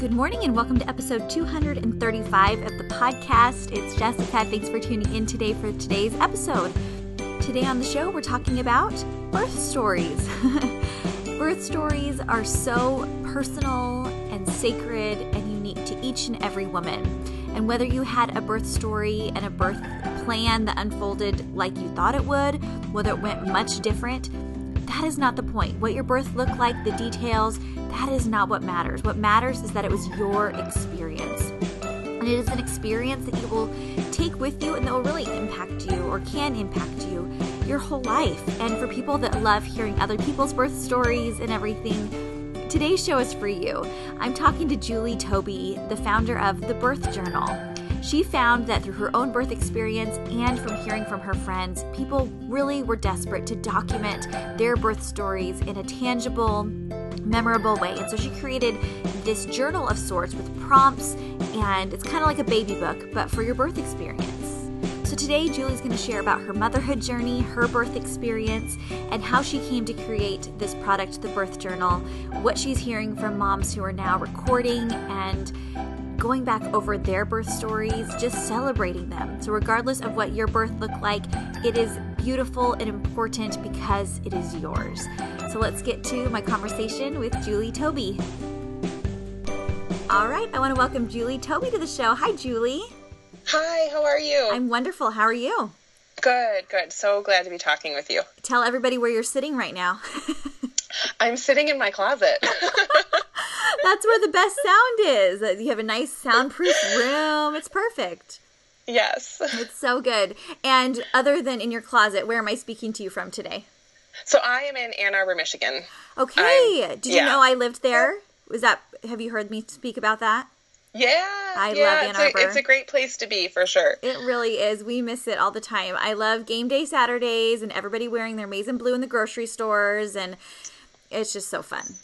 Good morning and welcome to episode 235 of the podcast. It's Jessica. Thanks for tuning in today for today's episode. Today on the show, we're talking about birth stories. birth stories are so personal and sacred and unique to each and every woman. And whether you had a birth story and a birth plan that unfolded like you thought it would, whether it went much different, that is not the point. What your birth looked like, the details, that is not what matters. What matters is that it was your experience. And it is an experience that you will take with you and that will really impact you or can impact you your whole life. And for people that love hearing other people's birth stories and everything, today's show is for you. I'm talking to Julie Toby, the founder of The Birth Journal. She found that through her own birth experience and from hearing from her friends, people really were desperate to document their birth stories in a tangible, memorable way. And so she created this journal of sorts with prompts, and it's kind of like a baby book, but for your birth experience. So today, Julie's going to share about her motherhood journey, her birth experience, and how she came to create this product, the Birth Journal, what she's hearing from moms who are now recording and going back over their birth stories, just celebrating them. So, regardless of what your birth looked like, it is beautiful and important because it is yours. So, let's get to my conversation with Julie Toby. All right, I want to welcome Julie Toby to the show. Hi, Julie. Hi, how are you? I'm wonderful. How are you? Good, good. So glad to be talking with you. Tell everybody where you're sitting right now. I'm sitting in my closet. That's where the best sound is. You have a nice soundproof room. It's perfect. Yes. It's so good. And other than in your closet, where am I speaking to you from today? So I am in Ann Arbor, Michigan. Okay. I'm, Did you yeah. know I lived there? Was that have you heard me speak about that? Yeah, I yeah, love Ann Arbor. It's a, it's a great place to be for sure. It really is. We miss it all the time. I love game day Saturdays and everybody wearing their maize and blue in the grocery stores, and it's just so fun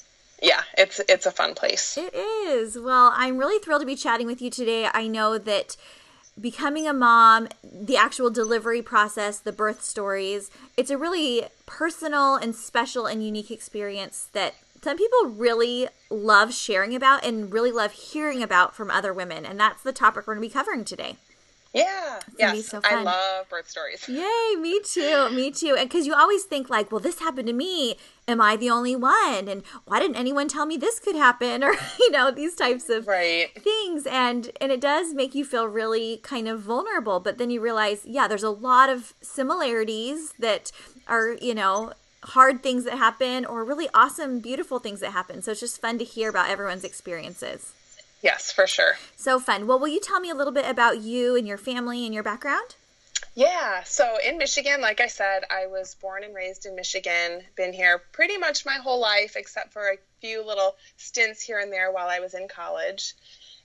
yeah, it's it's a fun place. It is. Well, I'm really thrilled to be chatting with you today. I know that becoming a mom, the actual delivery process, the birth stories, it's a really personal and special and unique experience that some people really love sharing about and really love hearing about from other women. And that's the topic we're going to be covering today. Yeah, yes, so I love birth stories. Yay, me too, me too. And because you always think like, well, this happened to me. Am I the only one? And why didn't anyone tell me this could happen? Or you know, these types of right. things. And and it does make you feel really kind of vulnerable. But then you realize, yeah, there's a lot of similarities that are you know hard things that happen or really awesome, beautiful things that happen. So it's just fun to hear about everyone's experiences. Yes, for sure. So fun. Well, will you tell me a little bit about you and your family and your background? Yeah, so in Michigan, like I said, I was born and raised in Michigan, been here pretty much my whole life, except for a few little stints here and there while I was in college.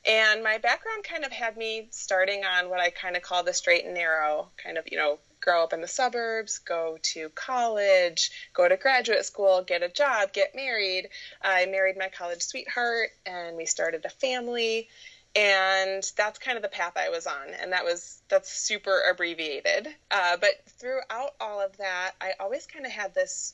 And my background kind of had me starting on what I kind of call the straight and narrow, kind of, you know, grow up in the suburbs, go to college, go to graduate school, get a job, get married. I married my college sweetheart and we started a family. And that's kind of the path I was on. And that was, that's super abbreviated. Uh, but throughout all of that, I always kind of had this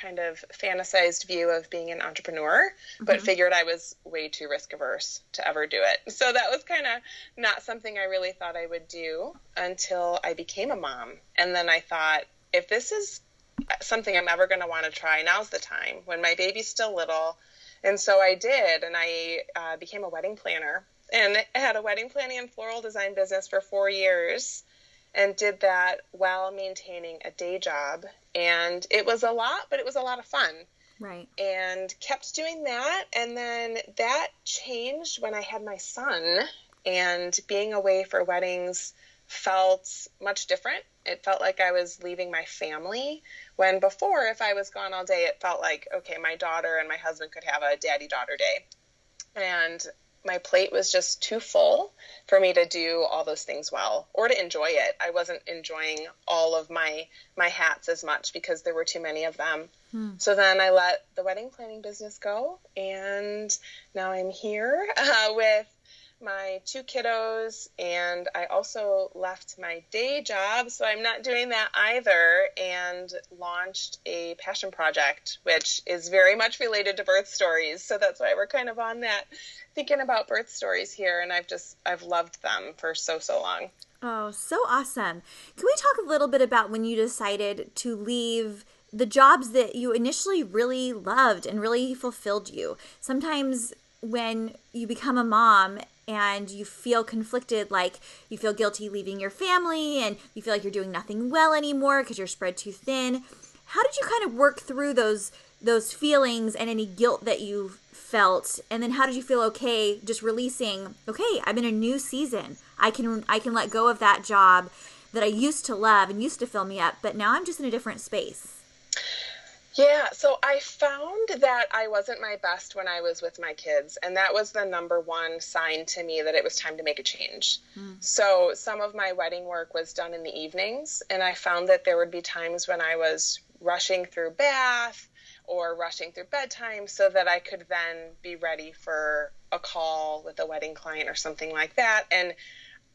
kind of fantasized view of being an entrepreneur, but mm-hmm. figured I was way too risk averse to ever do it. So that was kind of not something I really thought I would do until I became a mom. And then I thought, if this is something I'm ever going to want to try, now's the time when my baby's still little. And so I did, and I uh, became a wedding planner and had a wedding planning and floral design business for four years and did that while maintaining a day job. And it was a lot, but it was a lot of fun. Right. And kept doing that. And then that changed when I had my son, and being away for weddings felt much different. It felt like I was leaving my family. When before, if I was gone all day, it felt like, okay, my daughter and my husband could have a daddy daughter day. And my plate was just too full for me to do all those things well or to enjoy it. I wasn't enjoying all of my my hats as much because there were too many of them. Hmm. So then I let the wedding planning business go, and now I'm here uh, with my two kiddos and I also left my day job, so I'm not doing that either, and launched a passion project, which is very much related to birth stories. So that's why we're kind of on that thinking about birth stories here, and I've just I've loved them for so so long. Oh, so awesome! Can we talk a little bit about when you decided to leave? the jobs that you initially really loved and really fulfilled you. Sometimes when you become a mom and you feel conflicted, like you feel guilty leaving your family and you feel like you're doing nothing well anymore because you're spread too thin. How did you kind of work through those those feelings and any guilt that you felt? And then how did you feel okay just releasing okay i'm in a new season. I can i can let go of that job that i used to love and used to fill me up but now i'm just in a different space yeah, so I found that I wasn't my best when I was with my kids, and that was the number one sign to me that it was time to make a change. Mm. So some of my wedding work was done in the evenings, and I found that there would be times when I was rushing through bath or rushing through bedtime so that I could then be ready for a call with a wedding client or something like that. And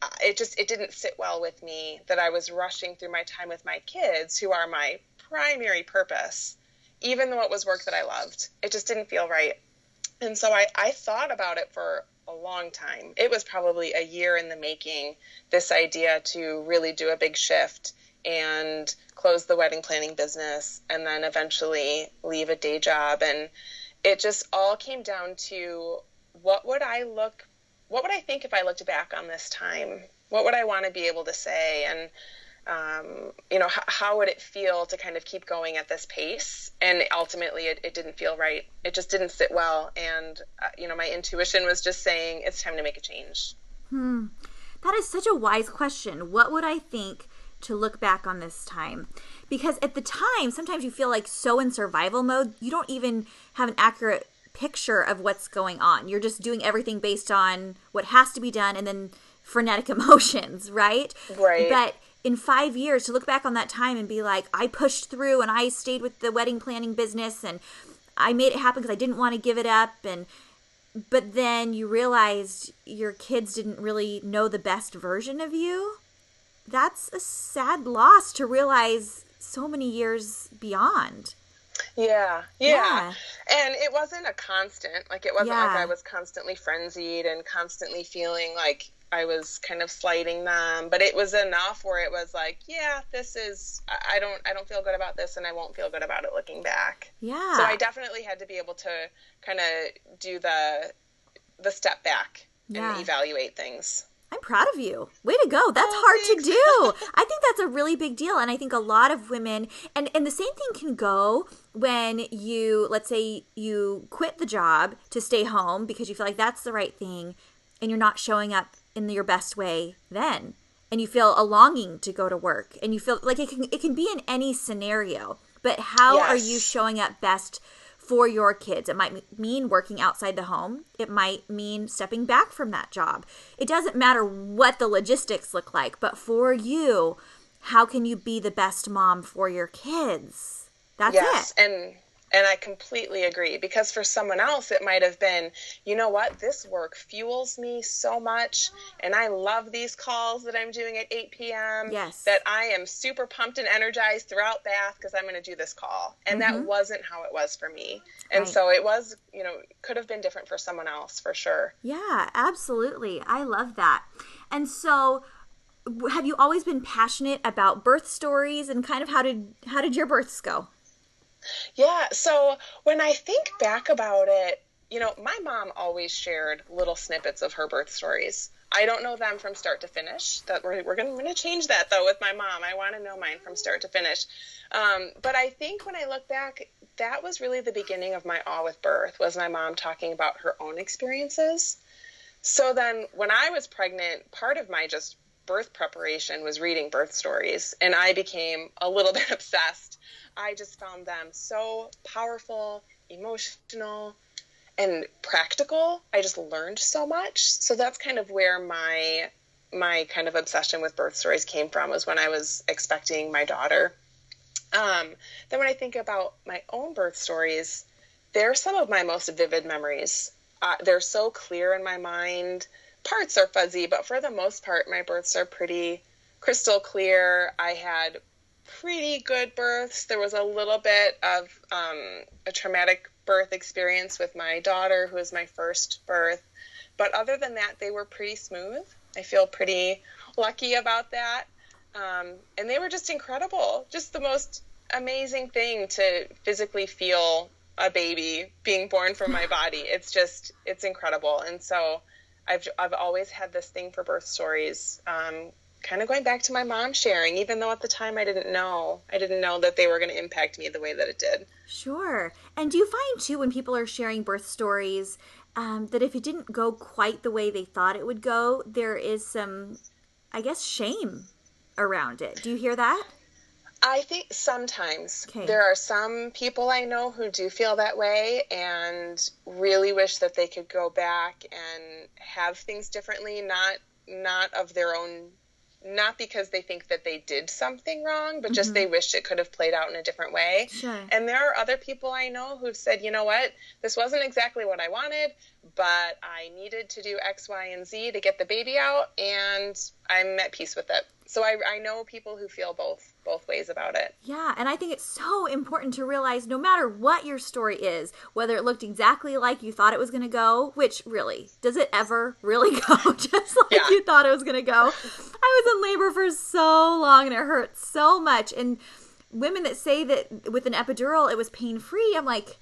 uh, it just it didn't sit well with me that I was rushing through my time with my kids who are my primary purpose even though it was work that I loved. It just didn't feel right. And so I, I thought about it for a long time. It was probably a year in the making, this idea to really do a big shift and close the wedding planning business and then eventually leave a day job. And it just all came down to what would I look, what would I think if I looked back on this time? What would I want to be able to say? And um, you know, h- how would it feel to kind of keep going at this pace? And ultimately, it, it didn't feel right. It just didn't sit well. And, uh, you know, my intuition was just saying it's time to make a change. Hmm. That is such a wise question. What would I think to look back on this time? Because at the time, sometimes you feel like so in survival mode, you don't even have an accurate picture of what's going on. You're just doing everything based on what has to be done and then frenetic emotions, right? Right. But in five years to look back on that time and be like, I pushed through and I stayed with the wedding planning business and I made it happen because I didn't want to give it up. And, but then you realized your kids didn't really know the best version of you. That's a sad loss to realize so many years beyond. Yeah, yeah, yeah. And it wasn't a constant. Like, it wasn't yeah. like I was constantly frenzied and constantly feeling like I was kind of slighting them, but it was enough where it was like, yeah, this is I don't I don't feel good about this and I won't feel good about it looking back. Yeah. So I definitely had to be able to kind of do the the step back yeah. and evaluate things. I'm proud of you. Way to go. That's oh, hard thanks. to do. I think that's a really big deal and I think a lot of women and and the same thing can go when you let's say you quit the job to stay home because you feel like that's the right thing and you're not showing up in your best way then and you feel a longing to go to work and you feel like it can it can be in any scenario but how yes. are you showing up best for your kids? It might mean working outside the home. It might mean stepping back from that job. It doesn't matter what the logistics look like but for you how can you be the best mom for your kids? That's yes, it. and and I completely agree because for someone else, it might have been, you know what, this work fuels me so much. And I love these calls that I'm doing at 8 p.m. Yes. That I am super pumped and energized throughout Bath because I'm going to do this call. And mm-hmm. that wasn't how it was for me. And right. so it was, you know, could have been different for someone else for sure. Yeah, absolutely. I love that. And so, have you always been passionate about birth stories and kind of how did how did your births go? Yeah. So when I think back about it, you know, my mom always shared little snippets of her birth stories. I don't know them from start to finish. That we're we're going to change that though with my mom. I want to know mine from start to finish. Um, but I think when I look back, that was really the beginning of my awe with birth. Was my mom talking about her own experiences? So then, when I was pregnant, part of my just birth preparation was reading birth stories, and I became a little bit obsessed I just found them so powerful, emotional, and practical. I just learned so much. So that's kind of where my my kind of obsession with birth stories came from was when I was expecting my daughter. Um, then when I think about my own birth stories, they're some of my most vivid memories. Uh, they're so clear in my mind. Parts are fuzzy, but for the most part, my births are pretty crystal clear. I had pretty good births. There was a little bit of um, a traumatic birth experience with my daughter, who was my first birth. But other than that, they were pretty smooth. I feel pretty lucky about that. Um, and they were just incredible. Just the most amazing thing to physically feel a baby being born from my body. It's just, it's incredible. And so I've, I've always had this thing for birth stories. Um, kind of going back to my mom sharing, even though at the time I didn't know, I didn't know that they were going to impact me the way that it did. Sure. And do you find too when people are sharing birth stories um, that if it didn't go quite the way they thought it would go, there is some, I guess, shame around it. Do you hear that? I think sometimes okay. there are some people I know who do feel that way and really wish that they could go back and have things differently, not not of their own not because they think that they did something wrong, but mm-hmm. just they wish it could have played out in a different way. Sure. And there are other people I know who've said, you know what, this wasn't exactly what I wanted, but I needed to do X, Y, and Z to get the baby out, and I'm at peace with it. So I, I know people who feel both both ways about it. Yeah, and I think it's so important to realize no matter what your story is, whether it looked exactly like you thought it was going to go, which really, does it ever really go just like yeah. you thought it was going to go? I was in labor for so long and it hurt so much. And women that say that with an epidural it was pain free, I'm like,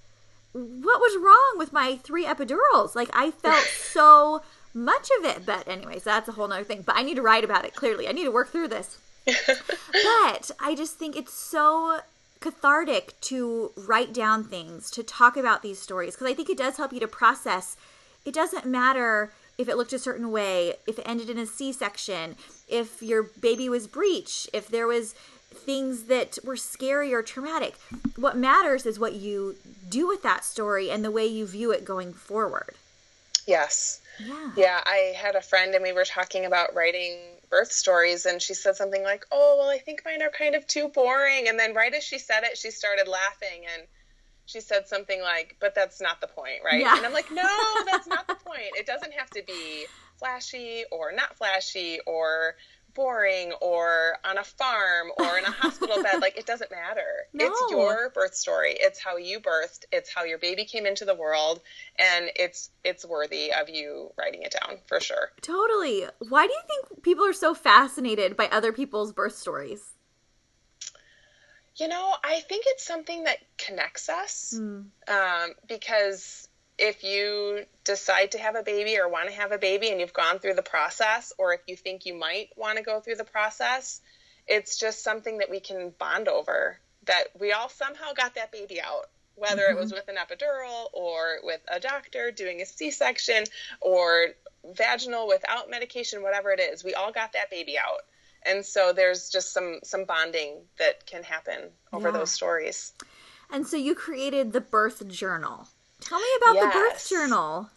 what was wrong with my three epidurals? Like, I felt so much of it. But, anyways, that's a whole nother thing. But I need to write about it clearly. I need to work through this. But I just think it's so cathartic to write down things, to talk about these stories, because I think it does help you to process. It doesn't matter if it looked a certain way, if it ended in a C section, if your baby was breech, if there was things that were scary or traumatic. What matters is what you do with that story and the way you view it going forward. Yes. Yeah. Yeah, I had a friend and we were talking about writing birth stories and she said something like, "Oh, well, I think mine are kind of too boring." And then right as she said it, she started laughing and she said something like, "But that's not the point, right?" Yeah. And I'm like, "No, that's not the point. It doesn't have to be flashy or not flashy or boring or on a farm or in a hospital bed. Like, it doesn't matter. No. It's your birth story. It's how you birthed. It's how your baby came into the world, and it's it's worthy of you writing it down for sure. Totally. Why do you think people are so fascinated by other people's birth stories? You know, I think it's something that connects us mm. um, because if you decide to have a baby or want to have a baby and you've gone through the process, or if you think you might want to go through the process, it's just something that we can bond over. That we all somehow got that baby out, whether mm-hmm. it was with an epidural or with a doctor doing a C section or vaginal without medication, whatever it is, we all got that baby out. And so there's just some some bonding that can happen over yeah. those stories. And so you created the birth journal. Tell me about yes. the birth journal.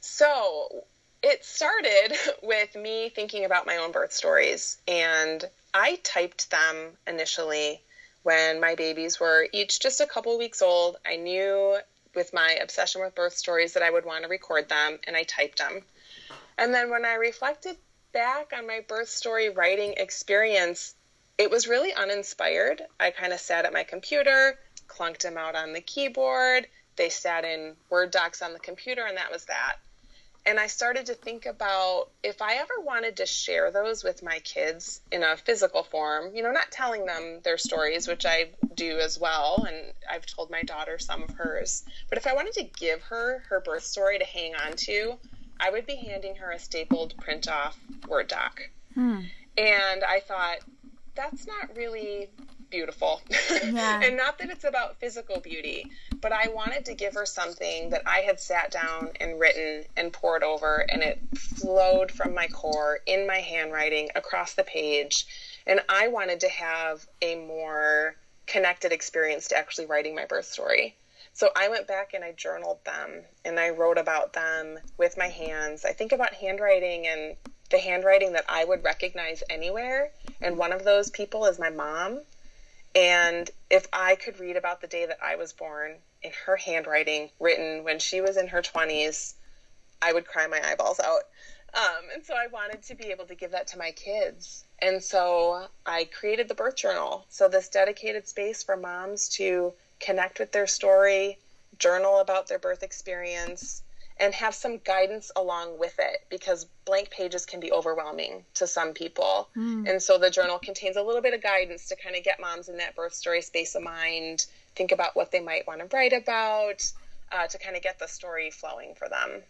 So it started with me thinking about my own birth stories, and I typed them initially when my babies were each just a couple weeks old. I knew with my obsession with birth stories that I would want to record them, and I typed them. And then when I reflected back on my birth story writing experience, it was really uninspired. I kind of sat at my computer, clunked them out on the keyboard, they sat in Word docs on the computer, and that was that. And I started to think about if I ever wanted to share those with my kids in a physical form, you know, not telling them their stories, which I do as well, and I've told my daughter some of hers. But if I wanted to give her her birth story to hang on to, I would be handing her a stapled print off Word doc. Hmm. And I thought, that's not really beautiful. Yeah. and not that it's about physical beauty, but I wanted to give her something that I had sat down and written and poured over, and it flowed from my core in my handwriting across the page. And I wanted to have a more connected experience to actually writing my birth story. So I went back and I journaled them and I wrote about them with my hands. I think about handwriting and the handwriting that I would recognize anywhere. And one of those people is my mom. And if I could read about the day that I was born in her handwriting, written when she was in her 20s, I would cry my eyeballs out. Um, and so I wanted to be able to give that to my kids. And so I created the birth journal. So, this dedicated space for moms to connect with their story, journal about their birth experience, and have some guidance along with it because blank pages can be overwhelming to some people. Mm. And so the journal contains a little bit of guidance to kind of get moms in that birth story space of mind, think about what they might want to write about, uh, to kind of get the story flowing for them.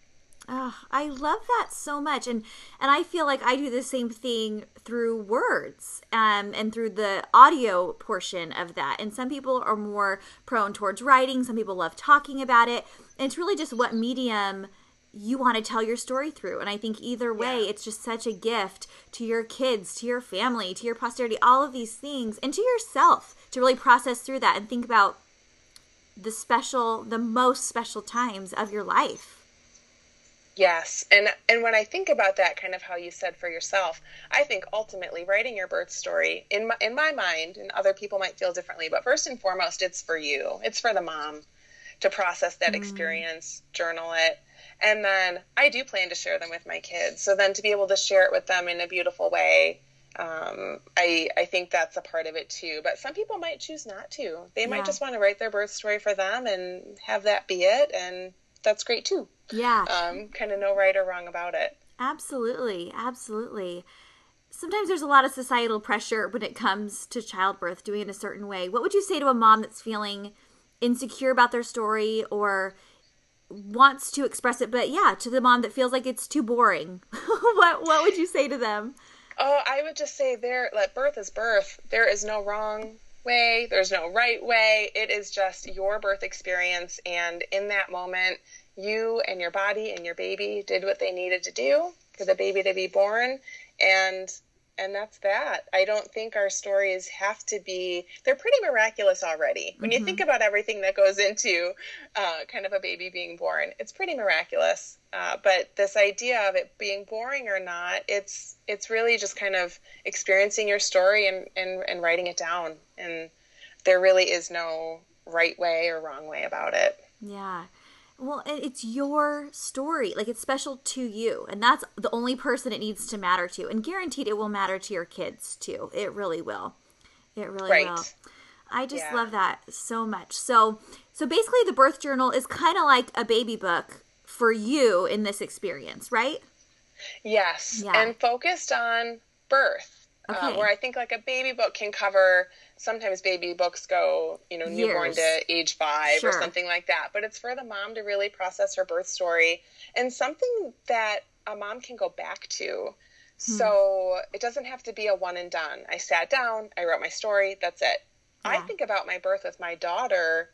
Oh, I love that so much, and and I feel like I do the same thing through words, um, and through the audio portion of that. And some people are more prone towards writing. Some people love talking about it. And it's really just what medium you want to tell your story through. And I think either way, yeah. it's just such a gift to your kids, to your family, to your posterity, all of these things, and to yourself to really process through that and think about the special, the most special times of your life. Yes, and and when I think about that, kind of how you said for yourself, I think ultimately writing your birth story in my in my mind, and other people might feel differently, but first and foremost, it's for you. It's for the mom to process that mm. experience, journal it, and then I do plan to share them with my kids. So then to be able to share it with them in a beautiful way, um, I I think that's a part of it too. But some people might choose not to. They yeah. might just want to write their birth story for them and have that be it, and that's great too. Yeah. Um, kind of no right or wrong about it. Absolutely. Absolutely. Sometimes there's a lot of societal pressure when it comes to childbirth, doing it a certain way. What would you say to a mom that's feeling insecure about their story or wants to express it, but yeah, to the mom that feels like it's too boring? what what would you say to them? Oh, I would just say there like birth is birth. There is no wrong way, there's no right way. It is just your birth experience and in that moment you and your body and your baby did what they needed to do for the baby to be born and and that's that. I don't think our stories have to be, they're pretty miraculous already. When mm-hmm. you think about everything that goes into uh, kind of a baby being born, it's pretty miraculous. Uh, but this idea of it being boring or not, it's, it's really just kind of experiencing your story and, and, and writing it down. And there really is no right way or wrong way about it. Yeah. Well, it's your story. Like it's special to you. And that's the only person it needs to matter to. And guaranteed it will matter to your kids too. It really will. It really right. will. I just yeah. love that so much. So so basically the birth journal is kind of like a baby book for you in this experience, right? Yes. Yeah. And focused on birth. Uh, okay. Where I think like a baby book can cover sometimes baby books go, you know, Years. newborn to age five sure. or something like that. But it's for the mom to really process her birth story and something that a mom can go back to. Hmm. So it doesn't have to be a one and done. I sat down, I wrote my story, that's it. Yeah. I think about my birth with my daughter.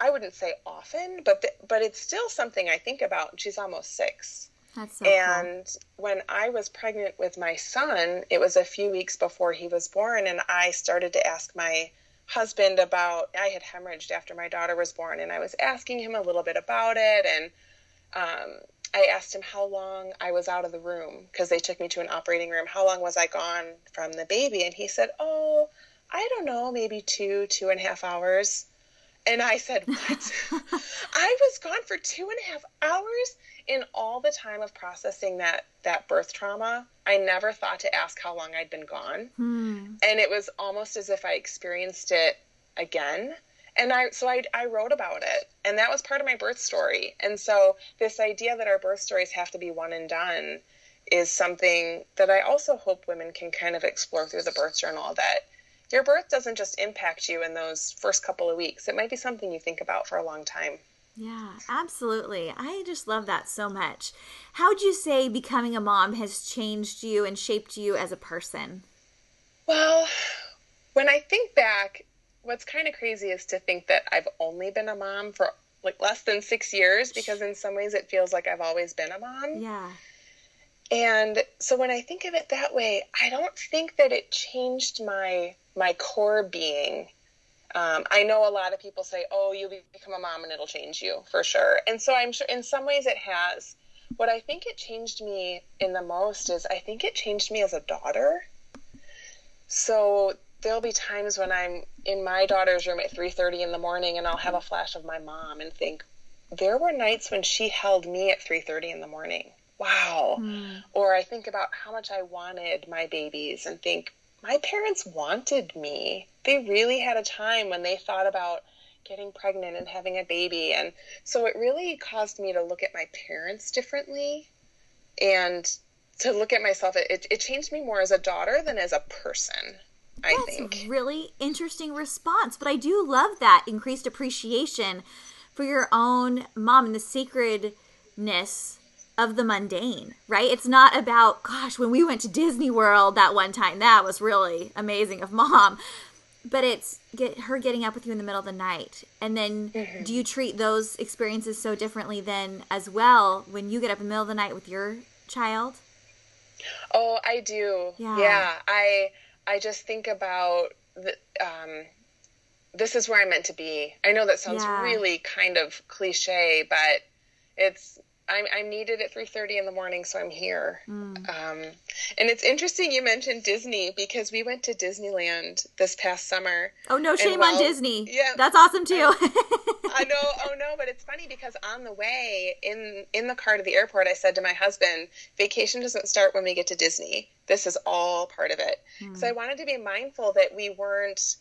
I wouldn't say often, but the, but it's still something I think about. She's almost six. That's so and cool. when I was pregnant with my son, it was a few weeks before he was born, and I started to ask my husband about. I had hemorrhaged after my daughter was born, and I was asking him a little bit about it, and um, I asked him how long I was out of the room because they took me to an operating room. How long was I gone from the baby? And he said, "Oh, I don't know, maybe two, two and a half hours." And I said, What? I was gone for two and a half hours in all the time of processing that that birth trauma, I never thought to ask how long I'd been gone. Hmm. And it was almost as if I experienced it again. And I so I I wrote about it. And that was part of my birth story. And so this idea that our birth stories have to be one and done is something that I also hope women can kind of explore through the birth journal that your birth doesn't just impact you in those first couple of weeks. It might be something you think about for a long time. Yeah, absolutely. I just love that so much. How would you say becoming a mom has changed you and shaped you as a person? Well, when I think back, what's kind of crazy is to think that I've only been a mom for like less than six years because in some ways it feels like I've always been a mom. Yeah. And so when I think of it that way, I don't think that it changed my my core being Um, I know a lot of people say, "Oh, you'll become a mom and it'll change you for sure," and so I'm sure in some ways it has. What I think it changed me in the most is I think it changed me as a daughter. So there'll be times when I'm in my daughter's room at 3:30 in the morning and I'll have a flash of my mom and think there were nights when she held me at 3:30 in the morning. Wow. Mm. Or I think about how much I wanted my babies and think my parents wanted me. They really had a time when they thought about getting pregnant and having a baby. And so it really caused me to look at my parents differently and to look at myself. It, it changed me more as a daughter than as a person. I That's think. really interesting response, but I do love that increased appreciation for your own mom and the sacredness of the mundane, right? It's not about, gosh, when we went to Disney World that one time, that was really amazing of mom but it's get her getting up with you in the middle of the night and then mm-hmm. do you treat those experiences so differently then as well when you get up in the middle of the night with your child oh i do yeah, yeah i i just think about the, um, this is where i'm meant to be i know that sounds yeah. really kind of cliche but it's I'm, I'm needed at 3.30 in the morning so i'm here. Mm. um, and it's interesting you mentioned disney because we went to disneyland this past summer. Oh no shame while, on disney. Yeah. That's awesome too. I, I know. Oh no but it's funny because on the way in in the car to the airport i said to my husband vacation doesn't start when we get to disney. This is all part of it. Mm. so i wanted to be mindful that we weren't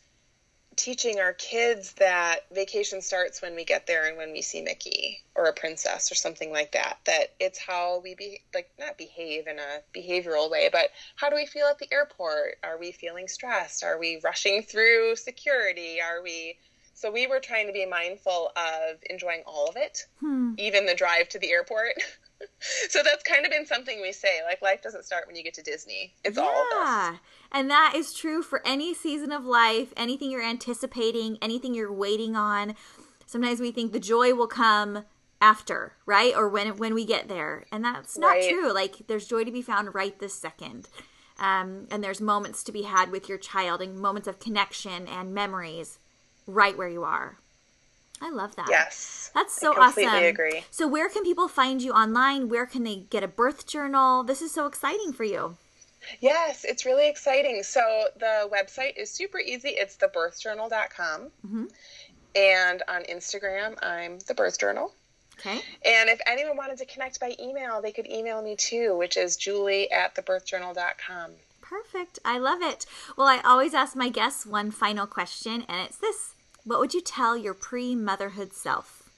teaching our kids that vacation starts when we get there and when we see Mickey or a princess or something like that. That it's how we be like not behave in a behavioral way, but how do we feel at the airport? Are we feeling stressed? Are we rushing through security? Are we so we were trying to be mindful of enjoying all of it, hmm. even the drive to the airport. so that's kind of been something we say like life doesn't start when you get to Disney. It's yeah. all this. And that is true for any season of life, anything you're anticipating, anything you're waiting on. Sometimes we think the joy will come after, right? Or when when we get there. And that's not right. true. Like there's joy to be found right this second. Um, and there's moments to be had with your child and moments of connection and memories right where you are. I love that. Yes. That's so awesome. I completely awesome. agree. So where can people find you online? Where can they get a birth journal? This is so exciting for you. Yes, it's really exciting. So the website is super easy. It's thebirthjournal.com. Mm-hmm. And on Instagram, I'm the birth journal. Okay. And if anyone wanted to connect by email, they could email me too, which is julie at thebirthjournal.com. Perfect. I love it. Well, I always ask my guests one final question, and it's this What would you tell your pre motherhood self?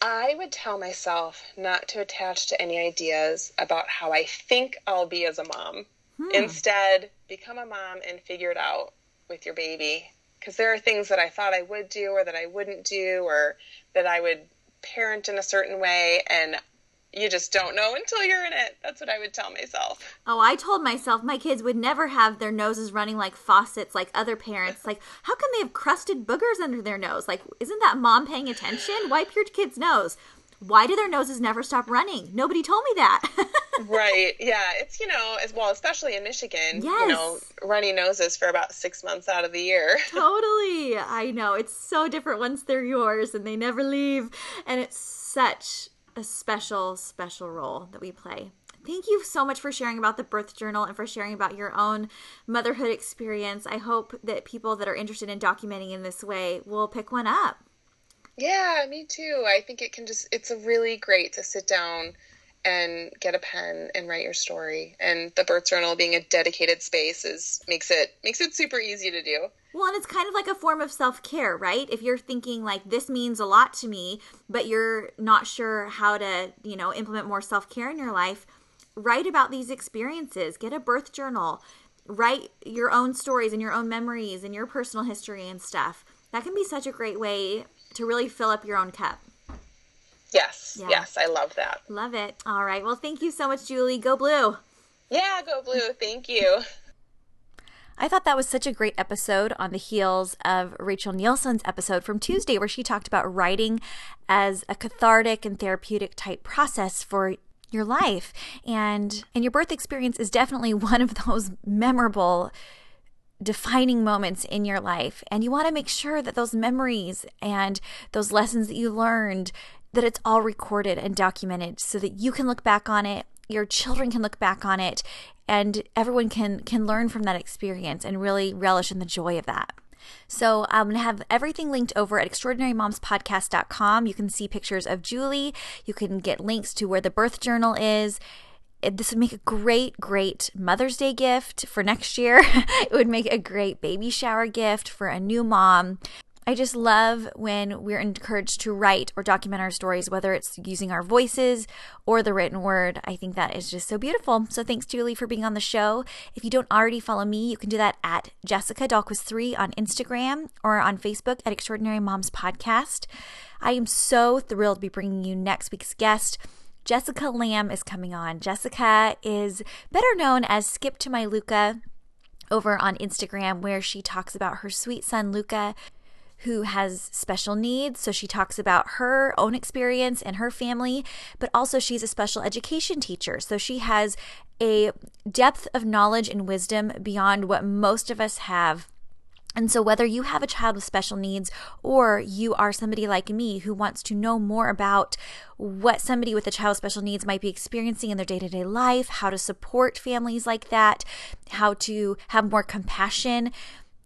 I would tell myself not to attach to any ideas about how I think I'll be as a mom. Hmm. Instead, become a mom and figure it out with your baby. Because there are things that I thought I would do or that I wouldn't do or that I would parent in a certain way. And you just don't know until you're in it. That's what I would tell myself. Oh, I told myself my kids would never have their noses running like faucets like other parents. Like, how come they have crusted boogers under their nose? Like, isn't that mom paying attention? Wipe your kid's nose. Why do their noses never stop running? Nobody told me that. right. Yeah. It's, you know, as well, especially in Michigan, yes. you know, runny noses for about six months out of the year. totally. I know. It's so different once they're yours and they never leave. And it's such a special, special role that we play. Thank you so much for sharing about the birth journal and for sharing about your own motherhood experience. I hope that people that are interested in documenting in this way will pick one up. Yeah, me too. I think it can just, it's a really great to sit down and get a pen and write your story. And the birth journal being a dedicated space is makes it makes it super easy to do. Well, and it's kind of like a form of self care, right? If you're thinking like this means a lot to me, but you're not sure how to, you know, implement more self care in your life, write about these experiences. Get a birth journal. Write your own stories and your own memories and your personal history and stuff. That can be such a great way to really fill up your own cup. Yes, yeah. yes, I love that. Love it. All right. Well, thank you so much, Julie. Go blue. Yeah, go blue. Thank you. I thought that was such a great episode on the heels of Rachel Nielsen's episode from Tuesday, where she talked about writing as a cathartic and therapeutic type process for your life. And and your birth experience is definitely one of those memorable defining moments in your life and you want to make sure that those memories and those lessons that you learned that it's all recorded and documented so that you can look back on it your children can look back on it and everyone can can learn from that experience and really relish in the joy of that. So I'm going to have everything linked over at extraordinarymomspodcast.com. You can see pictures of Julie. You can get links to where the birth journal is. This would make a great, great Mother's Day gift for next year. it would make a great baby shower gift for a new mom. I just love when we're encouraged to write or document our stories, whether it's using our voices or the written word. I think that is just so beautiful. So thanks, Julie, for being on the show. If you don't already follow me, you can do that at Jessica Dalquist3 on Instagram or on Facebook at Extraordinary Moms Podcast. I am so thrilled to be bringing you next week's guest. Jessica Lamb is coming on. Jessica is better known as Skip to My Luca over on Instagram, where she talks about her sweet son, Luca who has special needs. So she talks about her own experience and her family, but also she's a special education teacher. So she has a depth of knowledge and wisdom beyond what most of us have. And so, whether you have a child with special needs or you are somebody like me who wants to know more about what somebody with a child with special needs might be experiencing in their day to day life, how to support families like that, how to have more compassion,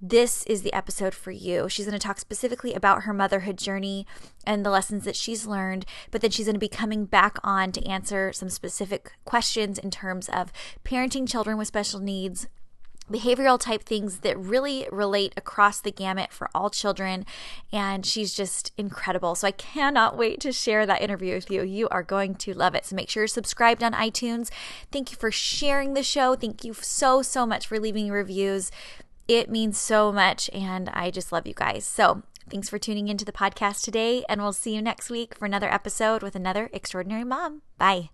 this is the episode for you. She's going to talk specifically about her motherhood journey and the lessons that she's learned, but then she's going to be coming back on to answer some specific questions in terms of parenting children with special needs, behavioral type things that really relate across the gamut for all children. And she's just incredible. So I cannot wait to share that interview with you. You are going to love it. So make sure you're subscribed on iTunes. Thank you for sharing the show. Thank you so, so much for leaving reviews. It means so much, and I just love you guys. So, thanks for tuning into the podcast today, and we'll see you next week for another episode with another extraordinary mom. Bye.